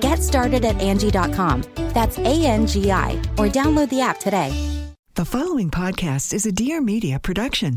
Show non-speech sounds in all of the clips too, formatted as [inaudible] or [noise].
Get started at Angie.com. That's A N G I, or download the app today. The following podcast is a Dear Media production.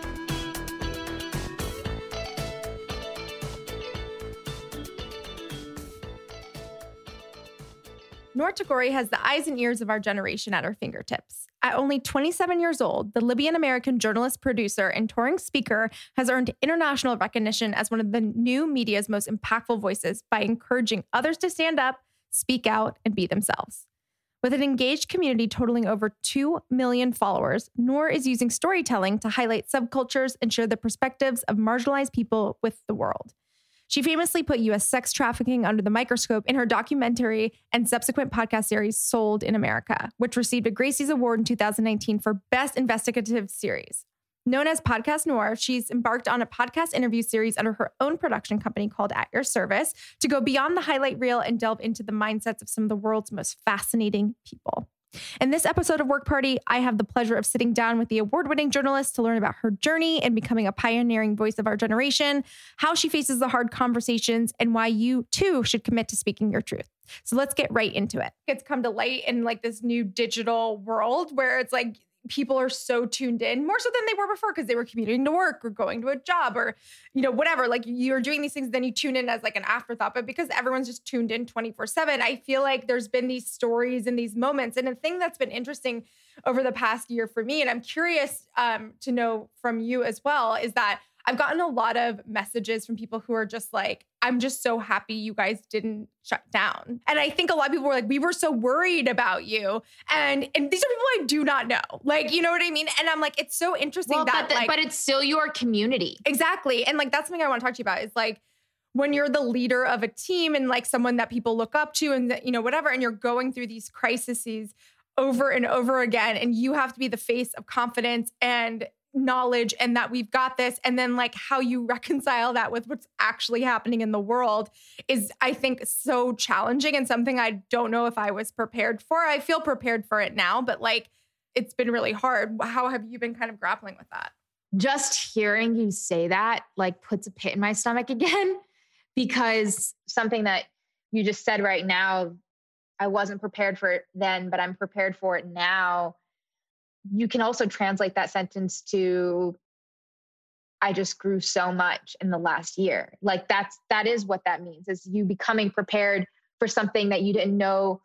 Noor Tagouri has the eyes and ears of our generation at her fingertips. At only 27 years old, the Libyan American journalist, producer, and touring speaker has earned international recognition as one of the new media's most impactful voices by encouraging others to stand up, speak out, and be themselves. With an engaged community totaling over 2 million followers, Noor is using storytelling to highlight subcultures and share the perspectives of marginalized people with the world. She famously put US sex trafficking under the microscope in her documentary and subsequent podcast series Sold in America, which received a Gracie's Award in 2019 for Best Investigative Series. Known as Podcast Noor, she's embarked on a podcast interview series under her own production company called At Your Service to go beyond the highlight reel and delve into the mindsets of some of the world's most fascinating people. In this episode of Work Party, I have the pleasure of sitting down with the award winning journalist to learn about her journey in becoming a pioneering voice of our generation, how she faces the hard conversations, and why you too should commit to speaking your truth. So let's get right into it. It's come to light in like this new digital world where it's like people are so tuned in more so than they were before because they were commuting to work or going to a job or you know whatever like you're doing these things then you tune in as like an afterthought but because everyone's just tuned in 24/7 I feel like there's been these stories and these moments and a thing that's been interesting over the past year for me and I'm curious um, to know from you as well is that I've gotten a lot of messages from people who are just like, I'm just so happy you guys didn't shut down. And I think a lot of people were like, we were so worried about you. And and these are people I do not know. Like, you know what I mean? And I'm like, it's so interesting well, that but, the, like, but it's still your community. Exactly. And like that's something I want to talk to you about is like when you're the leader of a team and like someone that people look up to and that, you know, whatever, and you're going through these crises over and over again, and you have to be the face of confidence and knowledge and that we've got this. And then like how you [laughs] reconcile that with what's actually happening in the world is i think so challenging and something i don't know if i was prepared for. I feel prepared for it now but like it's been really hard. How have you been kind of grappling with that? Just hearing you say that like puts a pit in my stomach [laughs] again because something that you just said right now i wasn't prepared for it then but i'm prepared for it now you can also translate that sentence to I just grew so much in the last year. Like that's that is what that means is you becoming prepared for something that you didn't know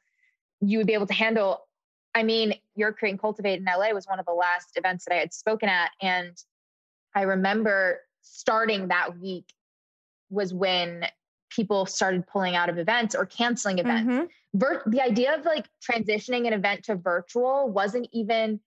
you would be able to handle. I mean, your Create Cultivate in LA was one of the last events that I had spoken at. And I remember starting that week was when people started pulling out of events or canceling events. Mm-hmm. Vir- the idea of like transitioning an event to virtual wasn't even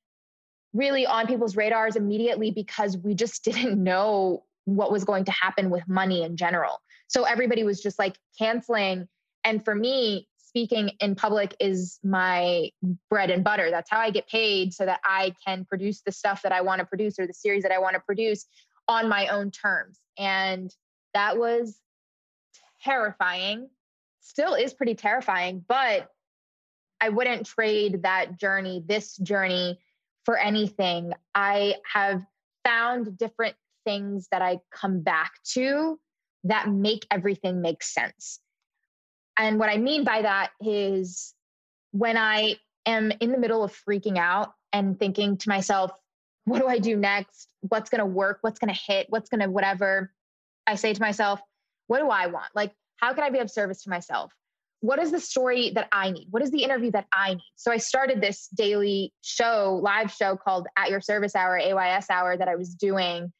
really on people's radars immediately because we just [laughs] didn't know what was going to happen with money in general. So everybody was just like canceling. And for me, speaking in public is my bread and butter. That's how I get paid so that I can produce the stuff that I want to produce or the series that I want to produce on my own terms. And that was terrifying. Still is pretty terrifying, but I wouldn't trade that journey, this journey, for anything. I have found different things that I come back to that make everything make sense. And what I mean by that is when I am in the middle of freaking out and thinking to myself, what do I do next? What's going to work? What's going to hit? What's going to whatever? I say to myself, what do I want? Like, how can I be of service to myself? What is the story that I need? What is the interview that I need? So I started this daily show, live show called At Your Service Hour, AYS Hour, that I was doing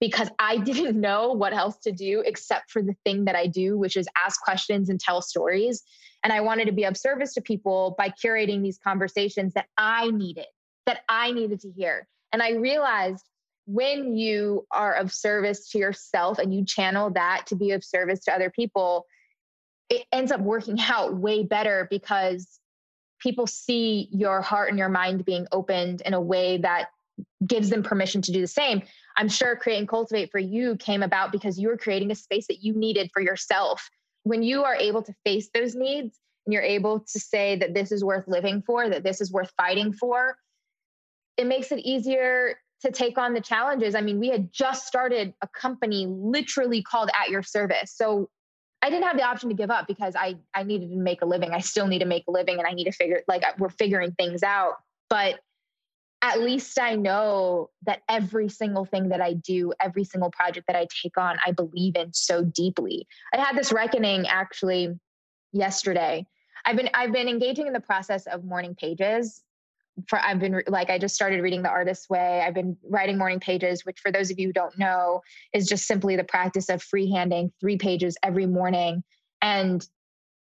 because I [laughs] didn't know what else to do except for the thing that I do, which is ask questions and tell stories. And I wanted to be of service to people by curating these conversations that I needed, that I needed to hear. And I realized when you are of service to yourself and you channel that to be of service to other people, it ends up working [laughs] out way better because people see your heart and your mind being opened in a way that gives them permission to do the same. I'm sure Create and Cultivate for you came about because you were creating a space that you needed for yourself. When you are able to face those needs and you're able to say that this is worth living for, that this is worth fighting for, it makes it easier to take on the challenges. I mean, we had just started a company literally called At Your Service. So I didn't have the option to give up because I I needed to make a living. I still need to make a living and I need to figure like we're figuring things out. But at least I know that every single thing that I do, every single project that I take on, I believe in so deeply. I had this reckoning actually yesterday. I've been I've been engaging in the process of morning pages for I've been like I just started reading The Artist's Way. I've been writing morning pages, which for those of you who don't know is just simply the practice of freehanding three pages every morning. And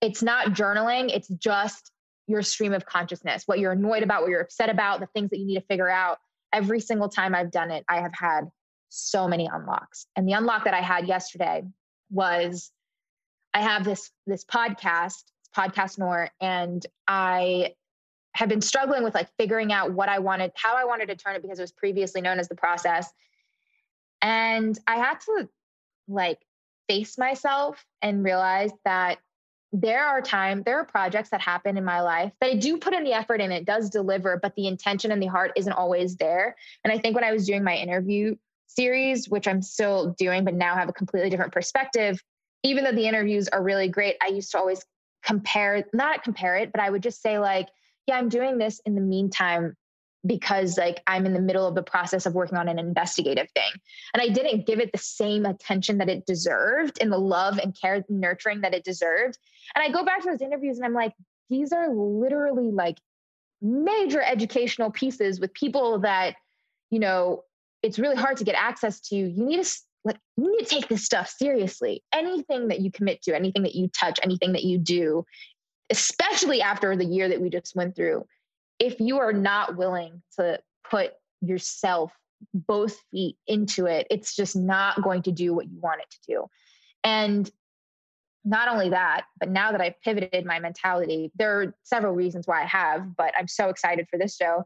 it's not journaling, it's just your stream of consciousness, what you're annoyed about, what you're upset about, the things that you need to figure out. Every single time I've done it, I have had so many unlocks. And the unlock that I had yesterday was I have this this podcast, podcast Noor, and I had been struggling with like figuring out what I wanted, how I wanted to turn it because it was previously known as the process. And I had to like face myself and realize that there are times, there are projects that happen in my life that I do put in the effort and it does deliver, but the intention and the heart isn't always there. And I think when I was doing my interview series, which I'm still doing, but now have a completely different perspective, even though the interviews are really great, I used to always compare, not compare it, but I would just say, like, yeah, I'm doing this in the meantime because like I'm in the middle of the process of working on an investigative thing. And I didn't give it the same attention that it deserved and the love and care and nurturing that it deserved. And I go back to those interviews and I'm like, these are literally like major educational pieces with people that, you know, it's really hard to get access to. You need to like you need to take this stuff seriously. Anything that you commit to, anything that you touch, anything that you do especially after the year that we just went through, if you are not willing to put yourself both feet into it, it's just not going to do what you want it to do. And not only that, but now that I've pivoted my mentality, there are several reasons why I have, but I'm so excited for this show.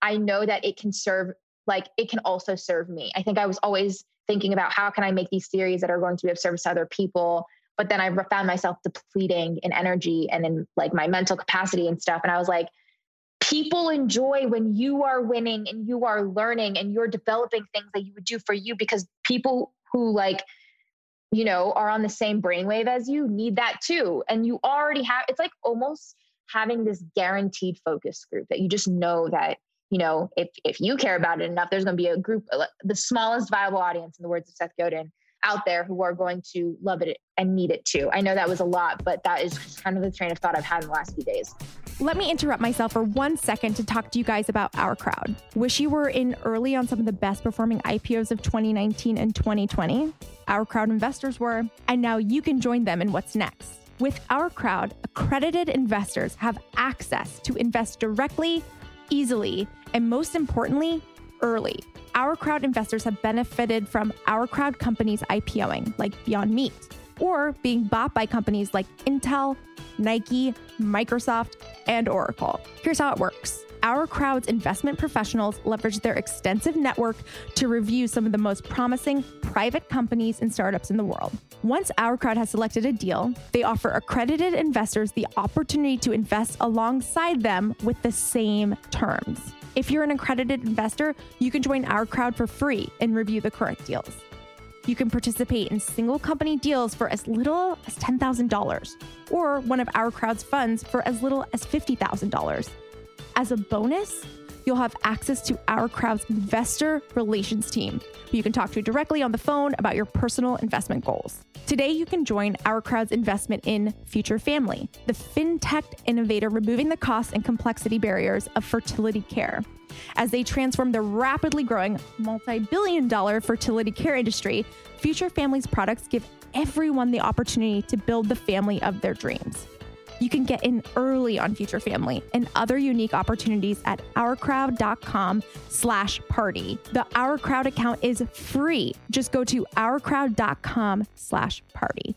I know that it can serve, like, it can also serve me. I think I was always thinking about how can I make these series that are going to be of service to other people but then I found myself depleting in energy and in like my mental capacity and stuff. And I was like, people enjoy when you are winning and you are learning and you're developing things that you would do for you because people who like, you know, are on the same brainwave as you need that too. And you already have, it's like almost having this guaranteed focus group that you just know that you know, if if you care about it enough, there's going to be a group, uh, the smallest viable audience, in the words of Seth Godin, out there who are going to love it and need it too. I know that was a lot, but that is just kind of the train of thought I've had in the last few days. Let me interrupt myself for one second to talk to you guys about Our Crowd. Wish you were in early on some of the best performing IPOs of 2019 and 2020. Our Crowd investors were, and now you can join them in what's next. With Our Crowd, accredited investors have access to invest directly, easily, and most importantly, early. Our crowd investors have benefited from our crowd companies IPOing, like Beyond Meat, or being bought by companies like Intel, Nike, Microsoft, and Oracle. Here's how it works. Our crowd's investment professionals leverage their extensive network to review some of the most promising private companies and startups in the world. Once our crowd has selected a deal, they offer accredited investors the opportunity to invest alongside them with the same terms. If you're an accredited investor, you can join our crowd for free and review the current deals. You can participate in single company deals for as little as $10,000 or one of our crowd's funds for as little as $50,000. As a bonus, you'll have access to our crowd's investor relations team, who you can talk to directly on the phone about your personal investment goals. Today, you can join our crowd's investment in Future Family, the fintech innovator removing the costs and complexity barriers of fertility care. As they transform the rapidly growing multi billion dollar fertility care industry, Future Family's products give everyone the opportunity to build the family of their dreams. You can get in early on Future Family and other unique opportunities at ourcrowd.com slash party. The Our Crowd account is free. Just go to ourcrowd.com slash party.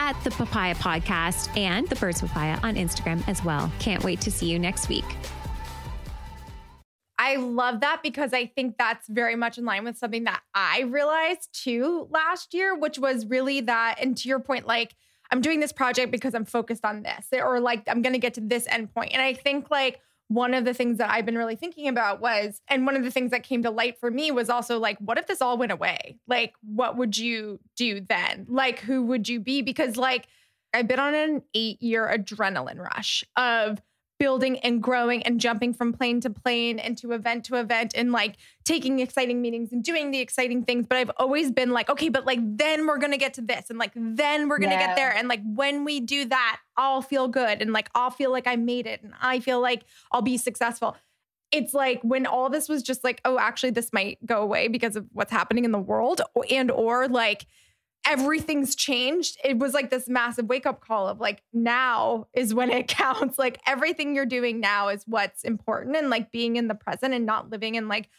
at the Papaya Podcast and the Birds Papaya on Instagram as well. Can't wait to see you next week. I love that because I think that's very much in line with something that I realized too last year, which was really that, and to your point, like, I'm doing this project because I'm focused on this, or like, I'm going to get to this endpoint. And I think, like, one of the things that I've been really thinking about was, and one of the things that came to light for me was also like, what if this all went away? Like, what would you do then? Like, who would you be? Because, like, I've been on an eight year adrenaline rush of building and growing and jumping from plane to plane and to event to event and like taking exciting meetings and doing the exciting things. But I've always been like, okay, but like then we're gonna get to this and like then we're gonna Yeah. get there. And like when we do that, I'll feel good and like I'll feel like I made it and I feel like I'll be successful. It's like when all this was just like, oh, actually, this might go away because of what's happening in the world, and or like everything's changed. It was like this massive wake up call of like, now is when it [laughs] counts. Like everything you're doing now is what's important and like being in the present and not living in like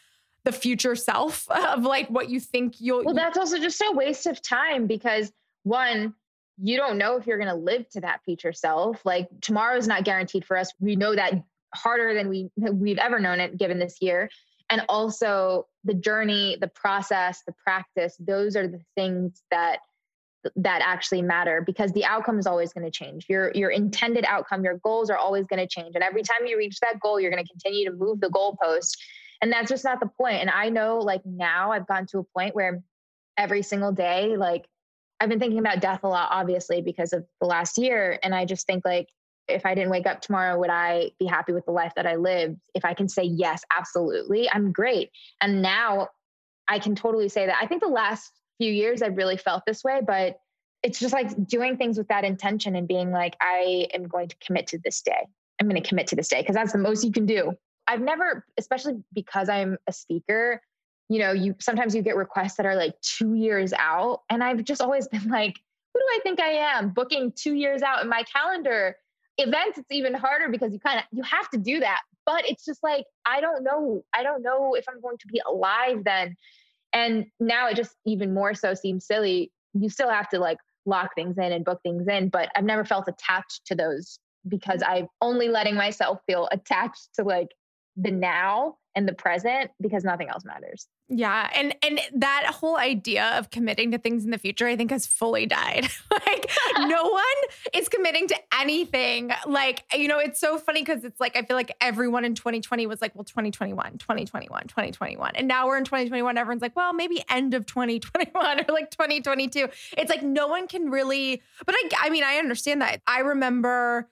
the future self [laughs] of like what you think you'll. Well, that's also just a waste of time because one, you don't know if you're going to live to that future self. Like tomorrow is not guaranteed for us. We know that harder than we we've ever known it given this year. And also the journey, the process, the practice, those are the things that that actually matter because the outcome is always going to change. Your your intended outcome, your goals are always going to change. And every time you reach that goal, you're going to continue to move the goalpost. And that's just not the point. And I know like now I've gotten to a point where every single day, like I've been thinking about death a lot, obviously, because of the last year. And I just think like if I didn't wake up tomorrow, would I be happy with the life that I lived? If I can say yes, absolutely, I'm great. And now I can totally say that. I think the last few years I've really felt this way, but it's just like doing things with that intention and being like, I am going to commit to this day. I'm going to commit to this day because that's the most you can do. I've never, especially because I'm a speaker, you know, you sometimes you get requests that are like two years out. And I've just always [laughs] been like, who do I think I am? Booking two years out in my calendar. Events, it's even harder because you kind of you have to do that. But it's just like, I don't know. I don't know if I'm going to be alive then. And now it just even more so seems silly. You still have to like lock things in and book things in, but I've never felt attached to those because I'm only letting myself feel attached to like the now and the present because nothing else matters. Yeah, and and that whole idea of committing to things in the future, I think, has fully died. [laughs] like no [laughs] one is committing to anything. Like you know, it's so funny because it's like I feel like everyone in 2020 was like, well, 2021, 2021, 2021, and now we're in 2021. Everyone's like, well, maybe end of 2021 [laughs] or like 2022. It's like no one can really. But I, I mean, I understand that. I remember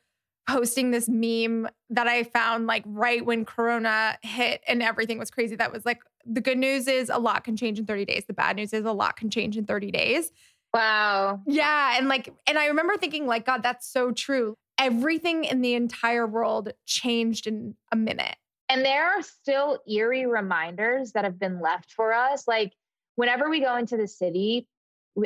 posting this meme that I found like right when Corona hit and everything was crazy. That was like, the good news is a lot can change in 30 days. The bad news is a lot can change in 30 days. Wow. Yeah. And like, and I remember thinking, like, God, that's so true. Everything in the entire world changed in a minute. And there are still eerie reminders that have been left for us. Like, whenever we go into the city,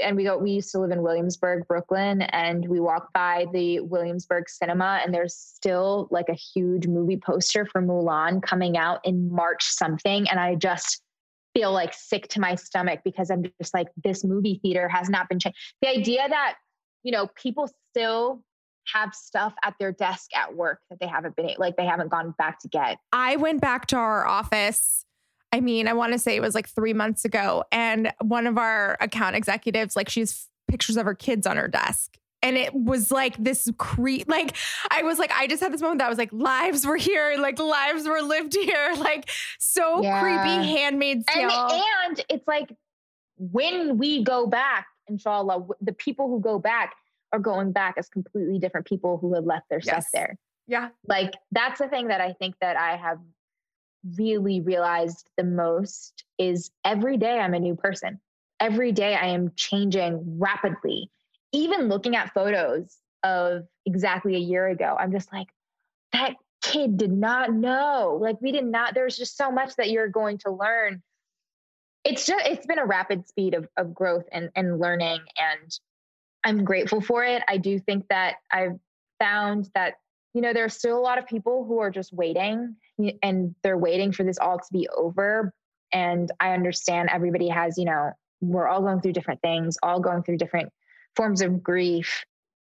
and we go we used to live in williamsburg brooklyn and we walk by the williamsburg cinema and there's still like a huge movie poster for mulan coming out in march something and i just feel like sick to my stomach because i'm just like this movie theater has not been changed. The idea that you know people still have stuff at their desk at work that they haven't been like they haven't gone back to get. I went back to our office I mean, I want to say it was like three months ago. And one of our account executives, like, she's pictures of her kids on her desk. And it was like this cre like I was like, I just had this moment that I was like, lives were here, like lives were lived here, [laughs] like so yeah. creepy handmaid's tale. And, and it's like when we go back, inshallah, the people who go back are going back as completely different people who had left their yes. stuff there. Yeah. Like that's the thing that I think that I have really realized the most is every day I'm a new person. Every day I am changing rapidly. Even looking at photos of exactly a year ago, I'm just like, that kid did not know. Like, we did not, there's just so much that you're going to learn. It's just, it's been a rapid speed of, of growth and, and learning. And I'm grateful for it. I do think that I've found that you know, there's still a lot of people who are just waiting and they're waiting for this all to be over. And I understand everybody has, you know, we're all going through different things, all going through different forms of grief,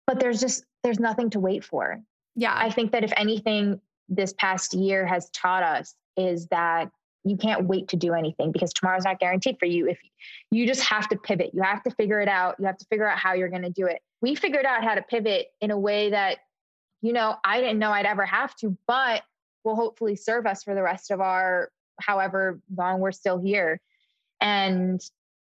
but there's just, there's nothing to wait for. Yeah. I think that if anything this past year has taught us is that you can't wait to do anything because tomorrow's not guaranteed for you if you just have to pivot you have to figure it out you have to figure out how you're going to do it we figured out how to pivot in a way that you know, I didn't know I'd ever have to, but will hopefully serve us for the rest of our however long we're still here. And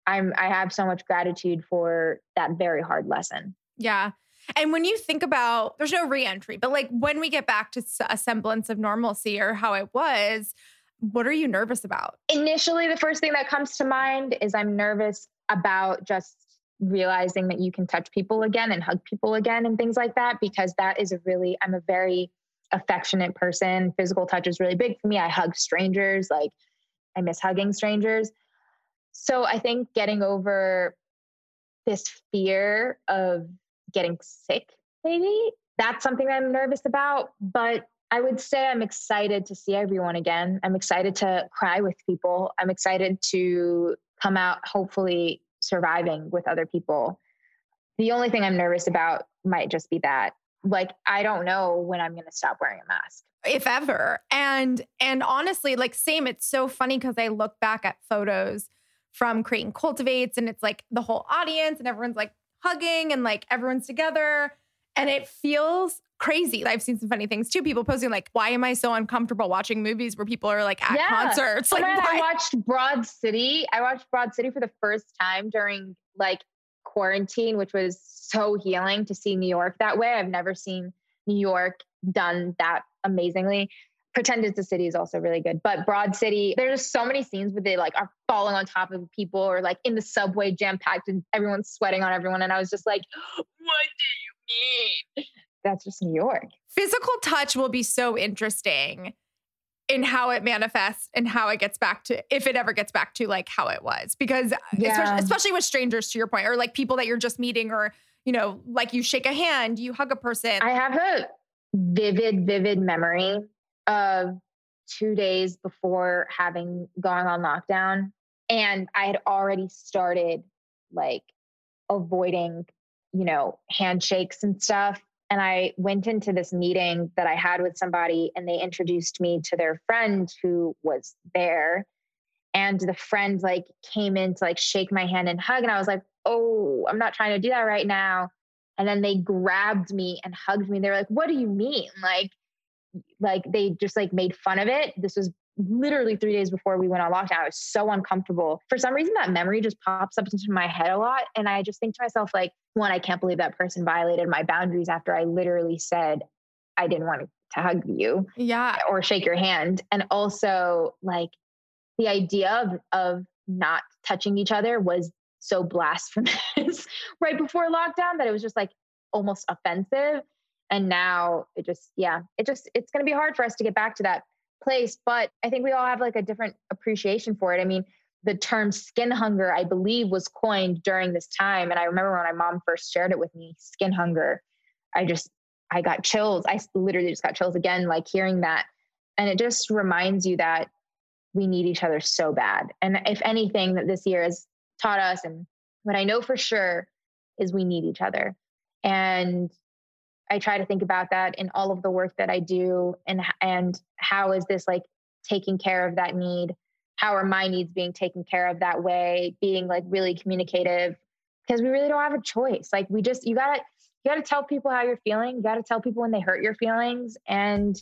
I'm I have so much gratitude for that very hard lesson. Yeah. And when you think about there's no reentry, but like when we get back to a semblance of normalcy or how it was, what are you nervous about? Initially, the first thing that comes to mind is I'm nervous about just realizing that you can touch people again and hug people again and things like that because that is a really i'm a very affectionate person physical touch is really big for me i hug strangers like i miss hugging strangers so i think getting over this fear of getting sick maybe that's something i'm nervous about but i would say i'm excited to see everyone again i'm excited to cry with people i'm excited to come out hopefully surviving with other people. The only thing I'm nervous about might just be that. Like I don't know when I'm going to stop wearing a mask. If ever. And and honestly, like same it's so funny cuz I look back at photos from Create and Cultivates and it's like the whole audience and everyone's like hugging and like everyone's together and it feels crazy. I've seen some funny things too. People posting like, "Why am I so uncomfortable watching movies where people are like at yeah. concerts?" Oh like, I watched Broad City. I watched Broad City for the first time during like quarantine, which was so healing to see New York that way. I've never seen New York done that amazingly. Pretend it's a city is also really good, but Broad City, there's so many scenes where they like are falling on top of people or like in the subway jam packed and everyone's sweating on everyone. And I was just like, [gasps] what do you mean? that's just New York. Physical touch will be so interesting in how it manifests and how it gets back to if it ever gets back to like how it was. Because uh, yeah. especially, especially with strangers to your point or like people that you're just meeting or you know like you shake a hand you hug a person. I have a vivid vivid memory of two days before having gone on lockdown and i had already started like avoiding you know handshakes and stuff and I went into this meeting that I had with somebody, and they introduced me to their friend who was there. And the friend like came in to like shake my hand and hug. And I was like, oh, I'm not trying to do that right now. And then they grabbed me and hugged me. They were like, what do you mean? Like, like they just like made fun of it. This was literally three days before we went on lockdown. I was so uncomfortable. For some reason, that memory just pops up into my head a lot. And I just think to myself, like, one, I can't believe that person violated my boundaries after I literally said, I didn't want to hug you. Yeah. Or shake your hand. And also like the idea of of not touching each other was so blasphemous [laughs] right before lockdown that it was just like almost offensive. And now it just, yeah, it just, it's going to be hard for us to get back to that place. But I think we all have like a different appreciation for it. I mean, the term skin hunger, I believe, was coined during this time. And I remember when my mom first shared it with me, skin hunger, I just, I got chills. I literally just got chills again, like hearing that. And it just reminds you that we need each other so bad. And if anything that this year has taught us, and what I know for sure is we need each other. And I try to think about that in all of the work that I do and and how is this like taking care of that need? How are my needs being taken care of that way? Being like really communicative because we really don't have a choice. Like we just you got to you got to tell people how you're feeling. You got to tell people when they hurt your feelings and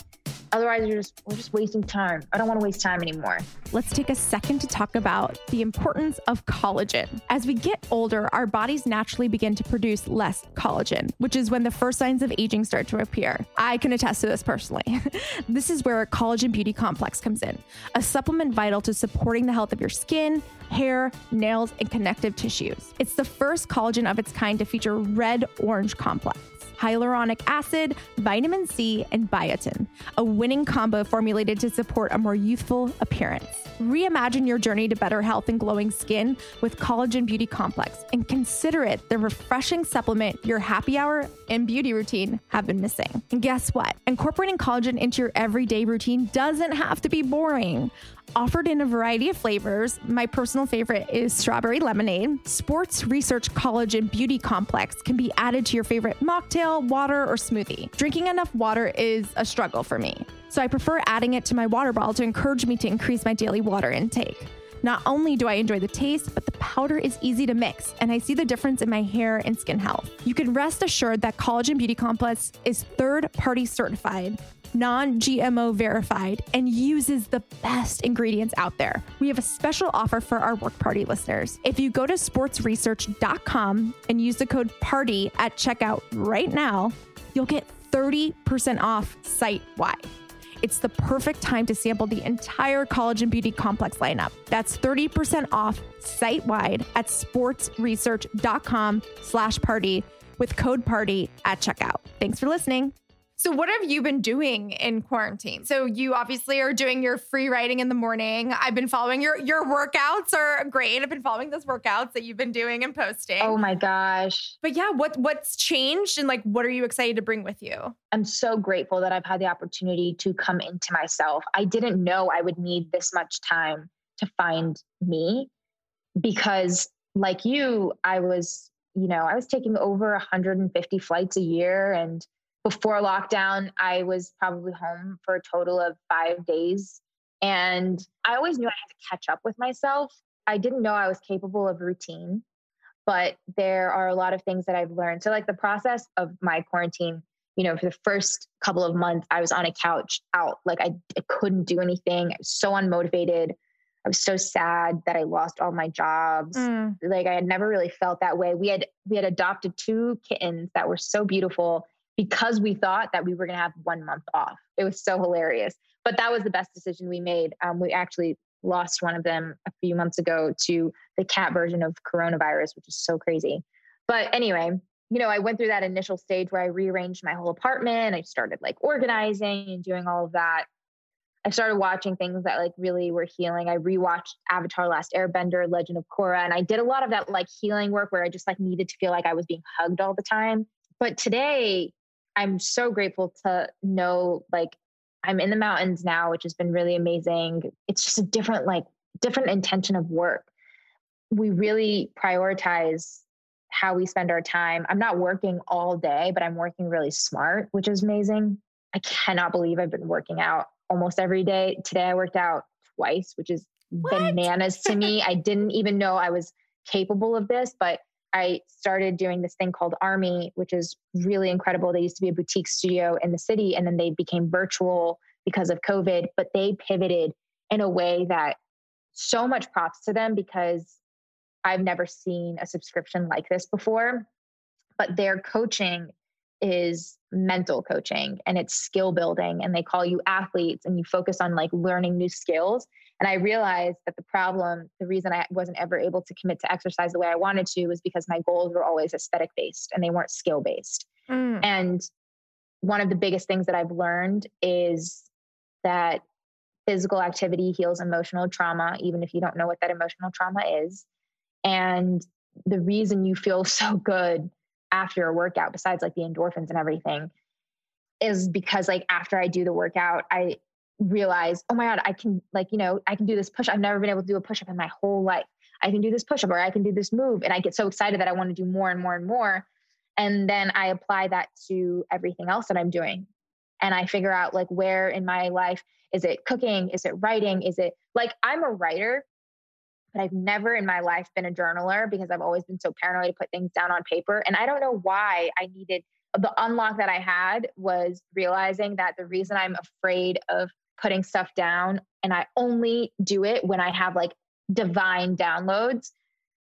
Otherwise, you're just we're just wasting time. I don't want to waste time anymore. Let's take a second to talk about the importance of collagen. As we get older, our bodies naturally begin to produce less collagen, which is when the first signs of aging start to appear. I can attest to this personally. [laughs] this is where Collagen Beauty Complex comes in, a supplement vital to supporting the health of your skin, hair, nails, and connective tissues. It's the first collagen of its kind to feature red orange complex hyaluronic acid, vitamin C, and biotin, a winning combo formulated to support a more youthful appearance. Reimagine your journey to better health and glowing skin with Collagen Beauty Complex and consider it the refreshing supplement your happy hour and beauty routine have been missing. And guess what? Incorporating collagen into your everyday routine doesn't have to be boring offered in a variety of flavors. My personal favorite is strawberry lemonade. Sports Research Collagen Beauty Complex can be added to your favorite mocktail, water, or smoothie. Drinking enough water is a struggle for me, so I prefer adding it to my water bottle to encourage me to increase my daily water intake. Not only do I enjoy the taste, but the powder is easy to mix, and I see the difference in my hair and skin health. You can rest assured that Collagen Beauty Complex is third party certified non GMO verified, and uses the best ingredients out there. We have a special offer for our work party listeners. If you go to sportsresearch.com and use the code PARTY at checkout right now, you'll get 30% off site wide. It's the perfect time to sample the entire Collagen Beauty Complex lineup. That's 30% off site wide at sportsresearch.com slash party with code party at checkout. Thanks for listening. So, what have you been doing in quarantine? So, you obviously are doing your free writing in the morning. I've been following your your workouts are great. I've been following those workouts that you've been doing and posting. Oh my gosh! But yeah, what what's changed and like what are you excited to bring with you? I'm so grateful that I've had the opportunity to come into myself. I didn't know I would need this much time to find me because, like you, I was you know I was taking over 150 flights a year and before lockdown, I was probably home for a total of five days. And I always knew I had to catch up with myself. I didn't know I was capable of routine, but there are a lot of things that I've learned. So, like the process of my quarantine, you know, for the first couple of months, I was on a couch out. Like I, I couldn't do anything. I was so unmotivated. I was so sad that I lost all my jobs. Mm. Like I had never really felt that way. We had we had adopted two kittens that were so beautiful because we thought that we were going to have one month off. It was so hilarious. But that was the best decision we made. Um, we actually lost one of them a few months ago to the cat version of coronavirus, which is so crazy. But anyway, you know, I went through that initial stage where I rearranged my whole apartment. I started like organizing and doing all of that. I started watching things that like really were healing. I rewatched Avatar Last Airbender, Legend of Korra, and I did a lot of that like healing work where I just like needed to feel like I was being hugged all the time. But today, I'm so grateful to know like I'm in the mountains now, which has been really amazing. It's just a different, like, different intention of work. We really prioritize how we spend our time. I'm not working all day, but I'm working really smart, which is amazing. I cannot believe I've been working out almost every day. Today I worked out twice, which is what? bananas to me. I didn't even know I was capable of this, but I started doing this thing called AARMY, which is really incredible. They used to be a boutique studio in the city and then they became virtual because of COVID, but they pivoted in a way that so much props to them because I've never seen a subscription like this before. But their coaching is mental coaching and it's skill building and they call you athletes and you focus on like learning new skills. And i realized that the problem the reason i wasn't ever able to commit to exercise the way i wanted to was because my goals were always aesthetic based and they weren't skill based mm. and one of the biggest things that i've learned is that physical activity heals emotional trauma even if you don't know what that emotional trauma is. And the reason you feel [laughs] so good after a workout besides like the endorphins and everything is because like after I do the workout, I realize, oh my God, I can like, you know, I can do this push. I've never been able to do a push up in my whole life. I can do this push up or I can do this move. And I get so excited that I want to do more and more and more. And then I apply that to everything else that I'm doing. And I figure out like where in my life is it cooking? Is it writing? Is it like I'm a writer, but I've never in my life been a journaler because I've always been so paranoid to put things down on paper. And I don't know why I needed the unlock that I had was realizing that the reason I'm afraid of putting stuff down and I only do it when I have like divine downloads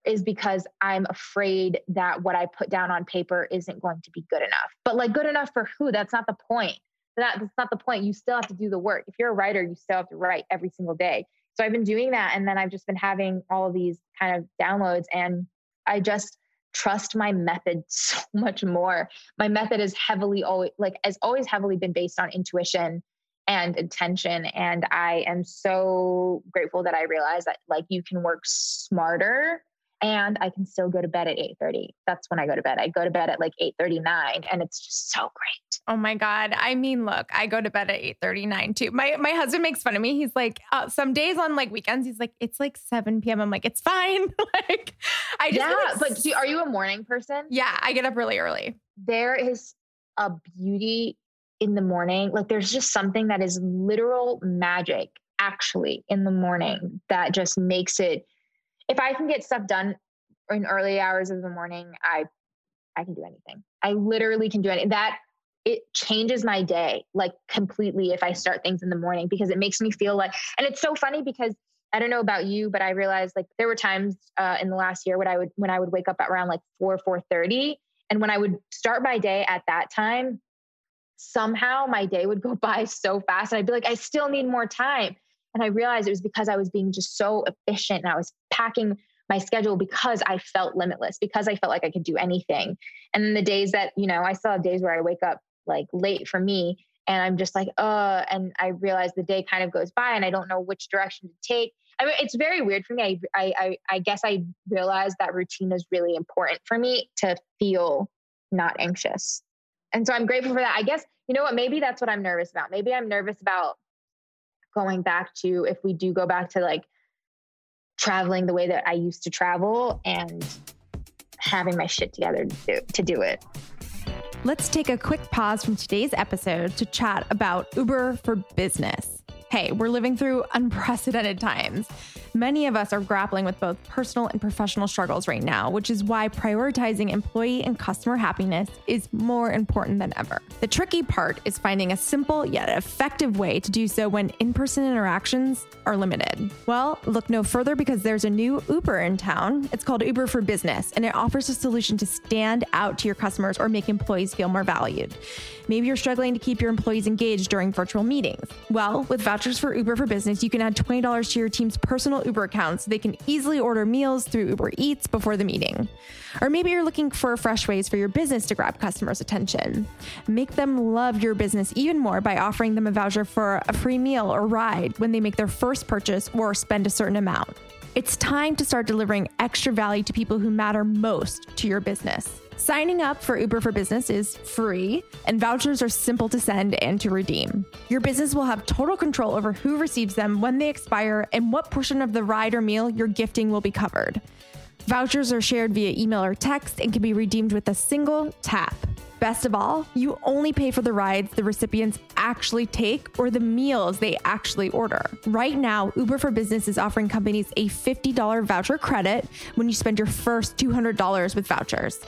is because I'm afraid that what I put down on paper isn't going to be good enough. But like good enough for who? That's not the point. That, that's not the point. You still have to do the work. If you're a writer, you still have to write every single day. So I've been doing that. And then I've just been having all these kind of downloads. And I just trust my method [laughs] so much more. My method is heavily always like has always heavily been based on intuition and intention. And I am so grateful that I realized that like you can work smarter and I can still go to bed at 8:30. That's when I go to bed. I go to bed at like 8:39 and it's just so great. Oh my god. I mean, look, I go to bed at 8:39 too. My my husband makes fun of me. He's like, uh, some days on like weekends, he's like, it's like 7 p.m. I'm like, it's fine. [laughs] like I just Yeah, like, [laughs] but do, are you a morning person? Yeah, I get up really early. There is a beauty in the morning. Like there's just something that is literal magic actually in the morning that just makes it if I can get stuff done in early hours of the morning, I I can do anything. I literally can do anything. That it changes my day like completely if I start things in the morning because it makes me feel like and it's so funny because I don't know about you, but I realized like there were times uh, in the last year when I would when I would wake up around like four four thirty, and when I would start my day at that time, somehow my day would go [laughs] by so fast, and I'd be like, I still need more time. And I realized it was because I was being just so efficient and I was packing my schedule because I felt limitless, because I felt like I could do anything. And then the days that, you know, I still have days where I wake up like late for me and I'm just like, uh, and I realize the day kind of goes by and I don't know which direction to take. I mean, it's very weird for me. I, I, I guess I realized that routine is really important for me to feel not anxious. And so I'm grateful for that. I guess, you know what, maybe that's what I'm nervous about. Maybe I'm nervous about going back to if we do go back to like traveling the way that I used to travel and having my shit together to do, to do it. Let's take a quick pause from today's episode to chat about Uber for Business. Hey, we're living through [laughs] unprecedented times. Many of us are grappling with both personal and professional struggles right now, which is why prioritizing employee and customer happiness is more important than ever. The tricky part is finding a simple yet effective way to do so when in person interactions are limited. Well, look no further because there's a new Uber in town. It's called Uber for Business, and it offers a solution to stand out to your customers or make employees feel more valued. Maybe you're struggling to keep your employees engaged during virtual meetings. Well, with vouchers for Uber for Business, you can add $20 to your team's personal Uber account so they can easily order meals through Uber Eats before the meeting. Or maybe you're looking for fresh ways for your business to grab customers' attention. Make them love your business even more by offering them a voucher for a free meal or ride when they make their first purchase or spend a certain amount. It's time to start delivering extra value to people who matter most to your business. Signing up for Uber for Business is free, and vouchers are simple to send and to redeem. Your business will have total control over who receives them, when they expire, and what portion of the ride or meal you're gifting will be covered. Vouchers are shared via email or text and can be redeemed with a single tap. Best of all, you only pay for the rides the recipients actually take or the meals they actually order. Right now, Uber for Business is offering companies a $50 voucher credit when you spend your first $200 with vouchers.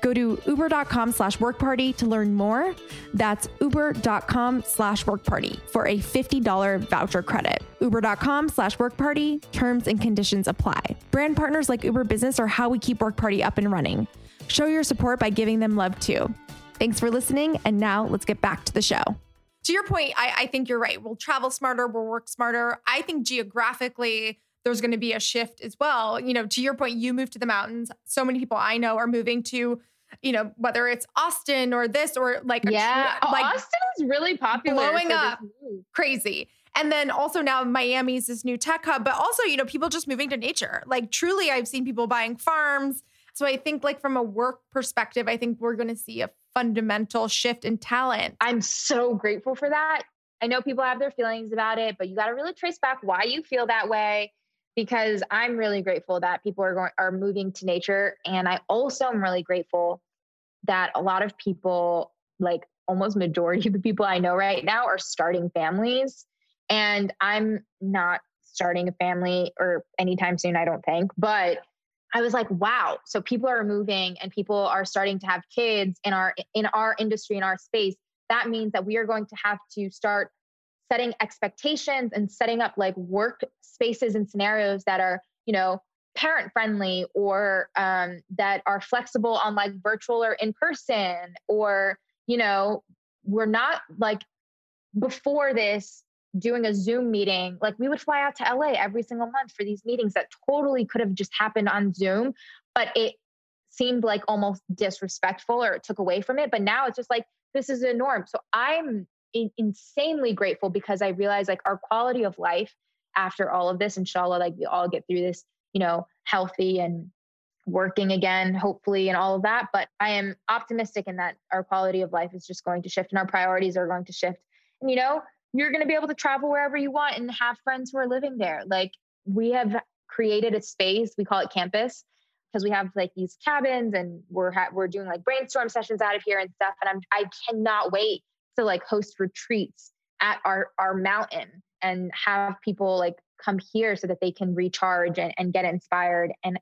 Go to uber.com slash workparty to learn more. That's uber.com slash workparty for a $50 voucher credit. Uber.com slash workparty. Terms and conditions apply. Brand partners like Uber Business are how we keep Work Party up and running. Show your support by giving them love too. Thanks for listening. And now let's get back to the show. To your point, I, I think you're right. We'll travel smarter, we'll work smarter. I think geographically, there's going to be a shift as well. You know, to your point, you moved to the mountains. So many people I know are moving to, you know, whether it's Austin or this or like yeah, a, oh, like Austin is really popular, blowing up, crazy. And then also now Miami's this new tech hub, but also you know people just moving to nature. Like truly, I've seen people buying farms. So I think like from a work perspective, I think we're going to see a fundamental shift in talent. I'm so grateful for that. I know people have their feelings about it, but you got to really trace back why you feel that way because I'm really grateful that people are going are moving to nature and I also am really grateful that a lot of people like almost majority [laughs] of the people I know right now are starting families and I'm not starting a family or anytime soon I don't think but I was like wow. So people are moving and people are starting to have kids in our in our industry in our space. That means that we are going to have to start setting expectations and setting up like work spaces and scenarios that are you know parent friendly or um, that are flexible on like virtual or in person or you know we're not like before this doing a zoom meeting like we would fly out to la every single month for these meetings that totally could have just happened on zoom but it seemed like almost disrespectful or it took away from it but now it's just like this is a norm so i'm insanely grateful because I realize like our quality of life after all of this, inshallah, like we all get through this, you know, healthy and working again, hopefully, and all of that. But I am optimistic in that our quality of life is just going to shift and our priorities are going to shift. And, you know, you're going to be able to travel wherever you want and have friends who are living there. Like we have created a space, we call it campus because we have like these cabins and we're ha- we're doing like brainstorm sessions out of here and stuff and I'm I cannot wait to like host retreats at our our mountain and have people like come here so that they can recharge and, and get inspired and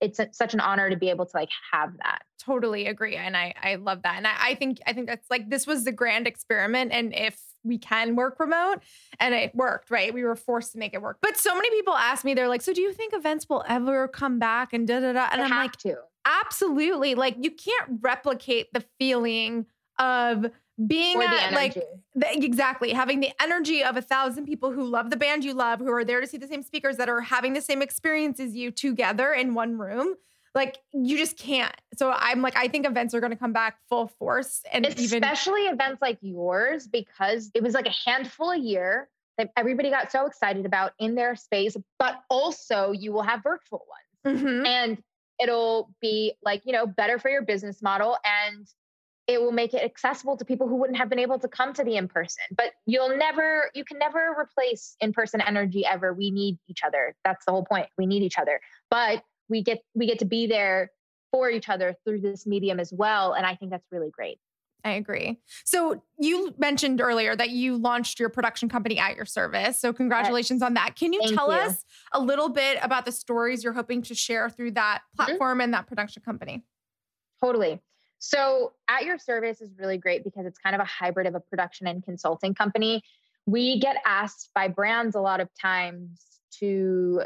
it's a, such an honor to be able to like have that totally agree and i i love that and I, I think i think that's like this was the grand experiment and if we can work remote and it worked right? We were forced to make it work. But so many people ask me they're like so do you think events will ever come back? and da da da and they i'm like to. absolutely like you can't replicate the feeling of being at, like the, exactly having the energy of a thousand people who love the band you love who are there to see the same speakers that are having the same experience as you together in one room like you just can't so i'm like i think events are going to come back full force and especially even- events like yours because it was like a handful a year that everybody got so excited about in their space but also you will have virtual ones mm-hmm. and it'll be like you know better for your business model and it will make it accessible to people who wouldn't have been able to come to the in person. But you'll never, you can never replace in person energy ever. We need each other. That's the whole point. We need each other. But we get we get to be there for each other through this medium as well, and I think that's really great. I agree. So you mentioned earlier that you launched your production company at your service. So congratulations yes. on that. Can you Thank tell you. us a little bit about the stories you're hoping to share through that mm-hmm. platform mm-hmm. and that production company? Totally. So, at your service is really great because it's kind of a hybrid of a production and consulting company. We get asked by brands a lot of times to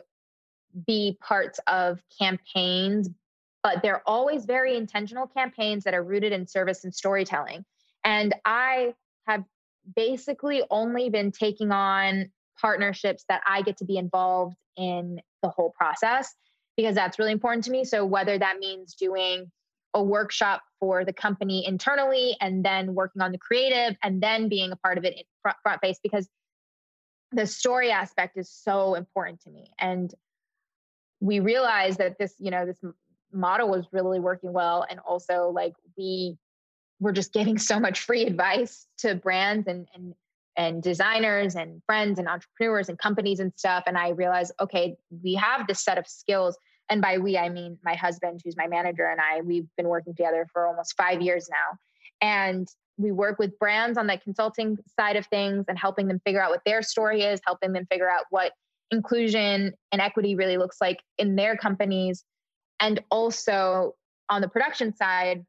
be parts of campaigns, but they're always very intentional campaigns that are rooted in service and storytelling. And I have basically only been taking on partnerships that I get to be involved in the whole process because that's really important to me. So, whether that means doing a workshop for the company internally and then working on the creative and then being a part of it front, front face because the story aspect is so important to me and we realized that this you know this model was really working well and also like we were just giving [laughs] so much free advice to brands and and and designers and friends and entrepreneurs and companies and stuff and i realized okay we have this set of skills and by we i mean my husband who's my manager and i we've been working together for almost five years now and we work with brands on the consulting side of things and helping them figure out what their story is helping them figure out what inclusion and equity really looks like in their companies. And also on the production side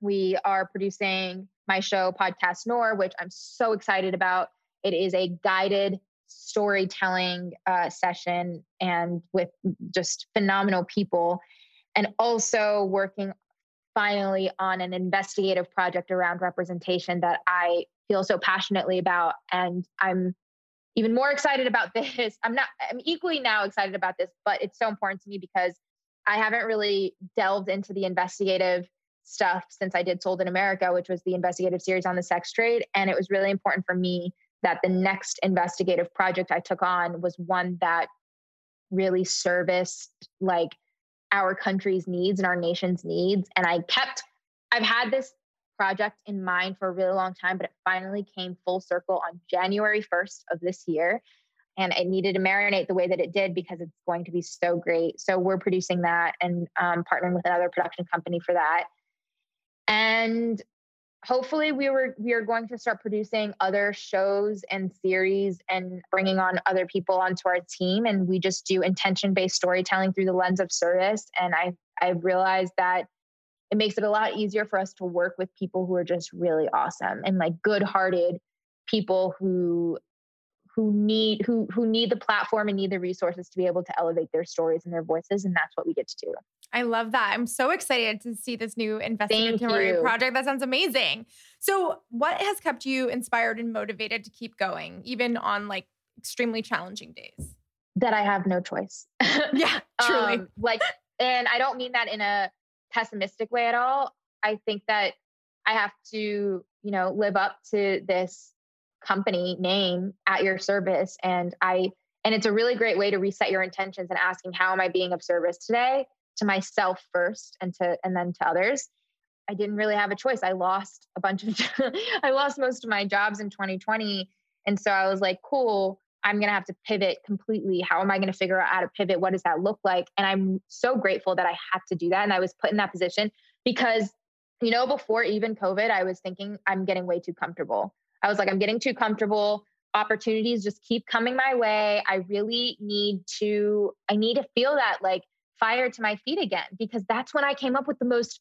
we are producing my show podcast Noor, which i'm so excited about. It is a guided storytelling uh, session and with just phenomenal people. And also working finally on an investigative project around representation that I feel so passionately about. And I'm even more excited about [laughs] this. I'm not, I'm equally now excited about this, but it's so important to me because I haven't really delved into the investigative stuff since I did Sold in America, which was the investigative series on the sex trade. And it was really important for me that the next investigative project I took on was one that really serviced like our country's needs and our nation's needs. And I kept, I've had this project in mind for a really long time, but it finally came full circle on January 1st of this year. And it needed to marinate the way that it did because it's going to be so great. So we're producing that and um, partnering with another production company for that. And hopefully we were we are going to start producing other shows and series and bringing on other people onto our team and we just do intention based storytelling through the lens of service and i i've realized that it makes it a lot easier for us to work with people who are just really awesome and like good hearted people who who need who who need the platform and need the resources to be able to elevate their stories and their voices and that's what we get to do. I love that. I'm so excited to see this new investigatory project. That sounds amazing. So what has kept you inspired and motivated to keep going even on like extremely challenging days? That i have no choice. [laughs] Yeah truly. Um, like and i don't mean that in a pessimistic way at all i think that i have to you know live up to this company name at your service. And i and it's a really great way to reset your intentions and asking how am i being of service today? to myself first and to and then to others. I didn't really have a choice. I lost a bunch of [laughs] i lost most of my jobs in 2020 and so i was like cool i'm going to have to pivot completely how am i going to figure out how to pivot what does that look like and i'm so grateful that i had to do that and i was put in that position because you know before even covid i was thinking i'm getting way too comfortable I was like, I'm getting too comfortable. Opportunities just keep coming my way. I really need to, I need to feel that like fire to my feet again, because that's when I came up with the most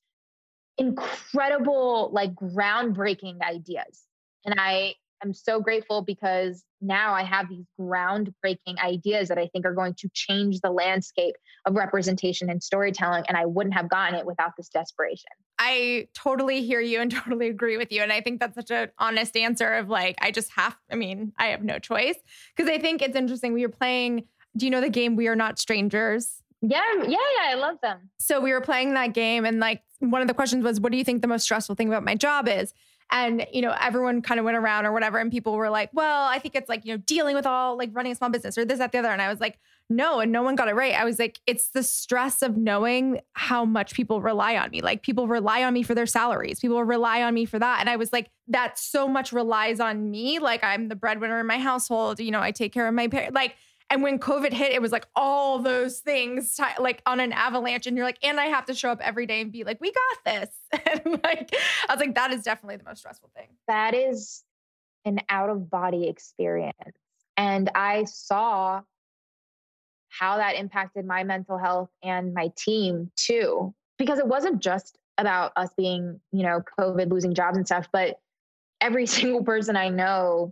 incredible, like groundbreaking ideas. And I am so grateful because now I have these groundbreaking ideas that I think are going to change the landscape of representation and storytelling. And I wouldn't have gotten it without this desperation. I totally hear you and [laughs] totally agree with you. And I think that's such an honest answer of like, I just have, I mean, I have no choice. Cause I think it's interesting. We were playing, do you know the game We Are Not Strangers? Yeah, yeah, yeah, I love them. So we were playing that game, and like one of the questions was, What do you think the most stressful thing about my job is? And, you know, everyone kind of went around or whatever. And people were like, well, I think it's like, you know, dealing with all like running a small business or this, that, the other. And I was like, no. And no one got it right. I was like, it's the stress of knowing how much people rely on me. Like people rely on me for their salaries, people rely on me for that. And I was like, that so much relies on me. Like I'm the breadwinner in my household. You know, I take care of my parents. Like, and when COVID hit, it was like all those things t- like on an avalanche. And you're like, and I have to show up every day and be like, we got this. [laughs] and like, I was like, that is definitely the most stressful thing. That is an out of body experience. And I saw how that impacted my mental health and my team too, because it wasn't just about us being, you know, COVID, losing jobs and stuff, but every [laughs] single person I know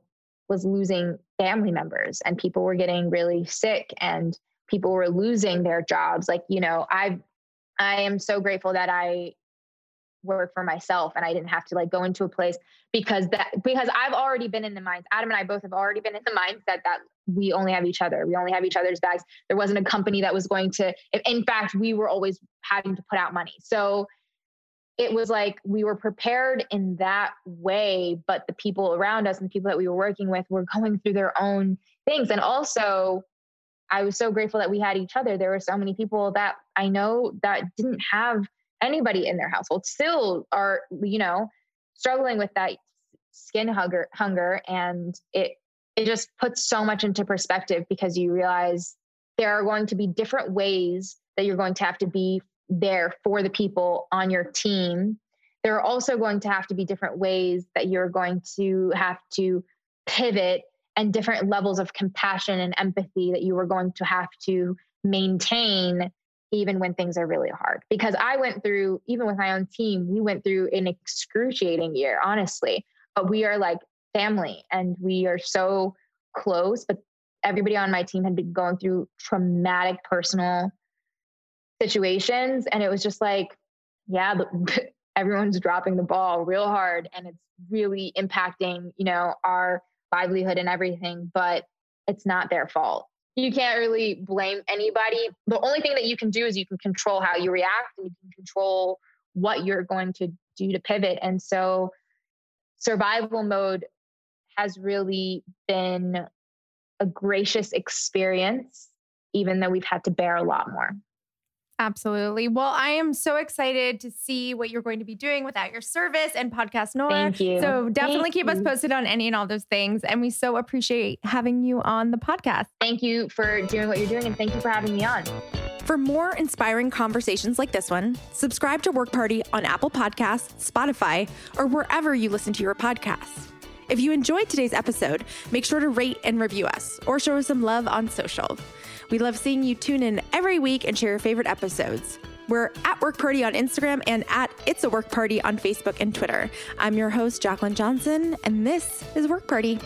was losing family members and people were getting really sick and people were losing their jobs. Like you know i i am so grateful that i work for myself and i didn't have to like go into a place because that because i've already been in the minds adam and i both have already been in the mindset that we only have each other. We only have each other's bags. There wasn't a company that was going to in fact we were always having to put out money. So it was like we were prepared in that way, but the people around us and the people that we were working with were going through their own things. And also, I was so grateful that we had each other. There were so many people that I know that didn't have anybody in their household, still are, you know, struggling with that skin hunger hunger and it it just puts so much into perspective because you realize there are going to be different ways that you're going to have to be there for the people on your team, there are also going to have to be different ways that you're going to have to pivot and different levels of compassion and empathy that you are going to have to maintain even when things are really hard. Because I went through, even with my own team, we went through an excruciating year, honestly. But we are like family and we are so close. But everybody on my team had been going through traumatic personal situations and it was just like yeah [laughs] everyone's dropping the ball real hard and it's really impacting, you know, our livelihood and everything, but it's not their fault. You can't really blame anybody. The only thing that you can do is you can control how you react and you can control what you're going to do to pivot. And so survival mode has really been a gracious experience, even though we've had to bear a lot more. Absolutely. Well, I am so excited to see what you're going to be doing without your service and podcast Noor. Thank you. So definitely Thank keep us posted on any and all those things. And we so appreciate having you on the podcast. Thank you for doing what you're doing and thank you for having me on. For more inspiring conversations like this one, subscribe to Work Party on Apple Podcasts, Spotify, or wherever you listen to your podcasts. If you enjoyed today's episode, make sure to rate and review us or show us some love on social. We love seeing you tune in every week and share your favorite episodes. We're at Work Party on Instagram and at It's a Work Party on Facebook and Twitter. I'm your host, Jacqueline Johnson, and this is Work Party.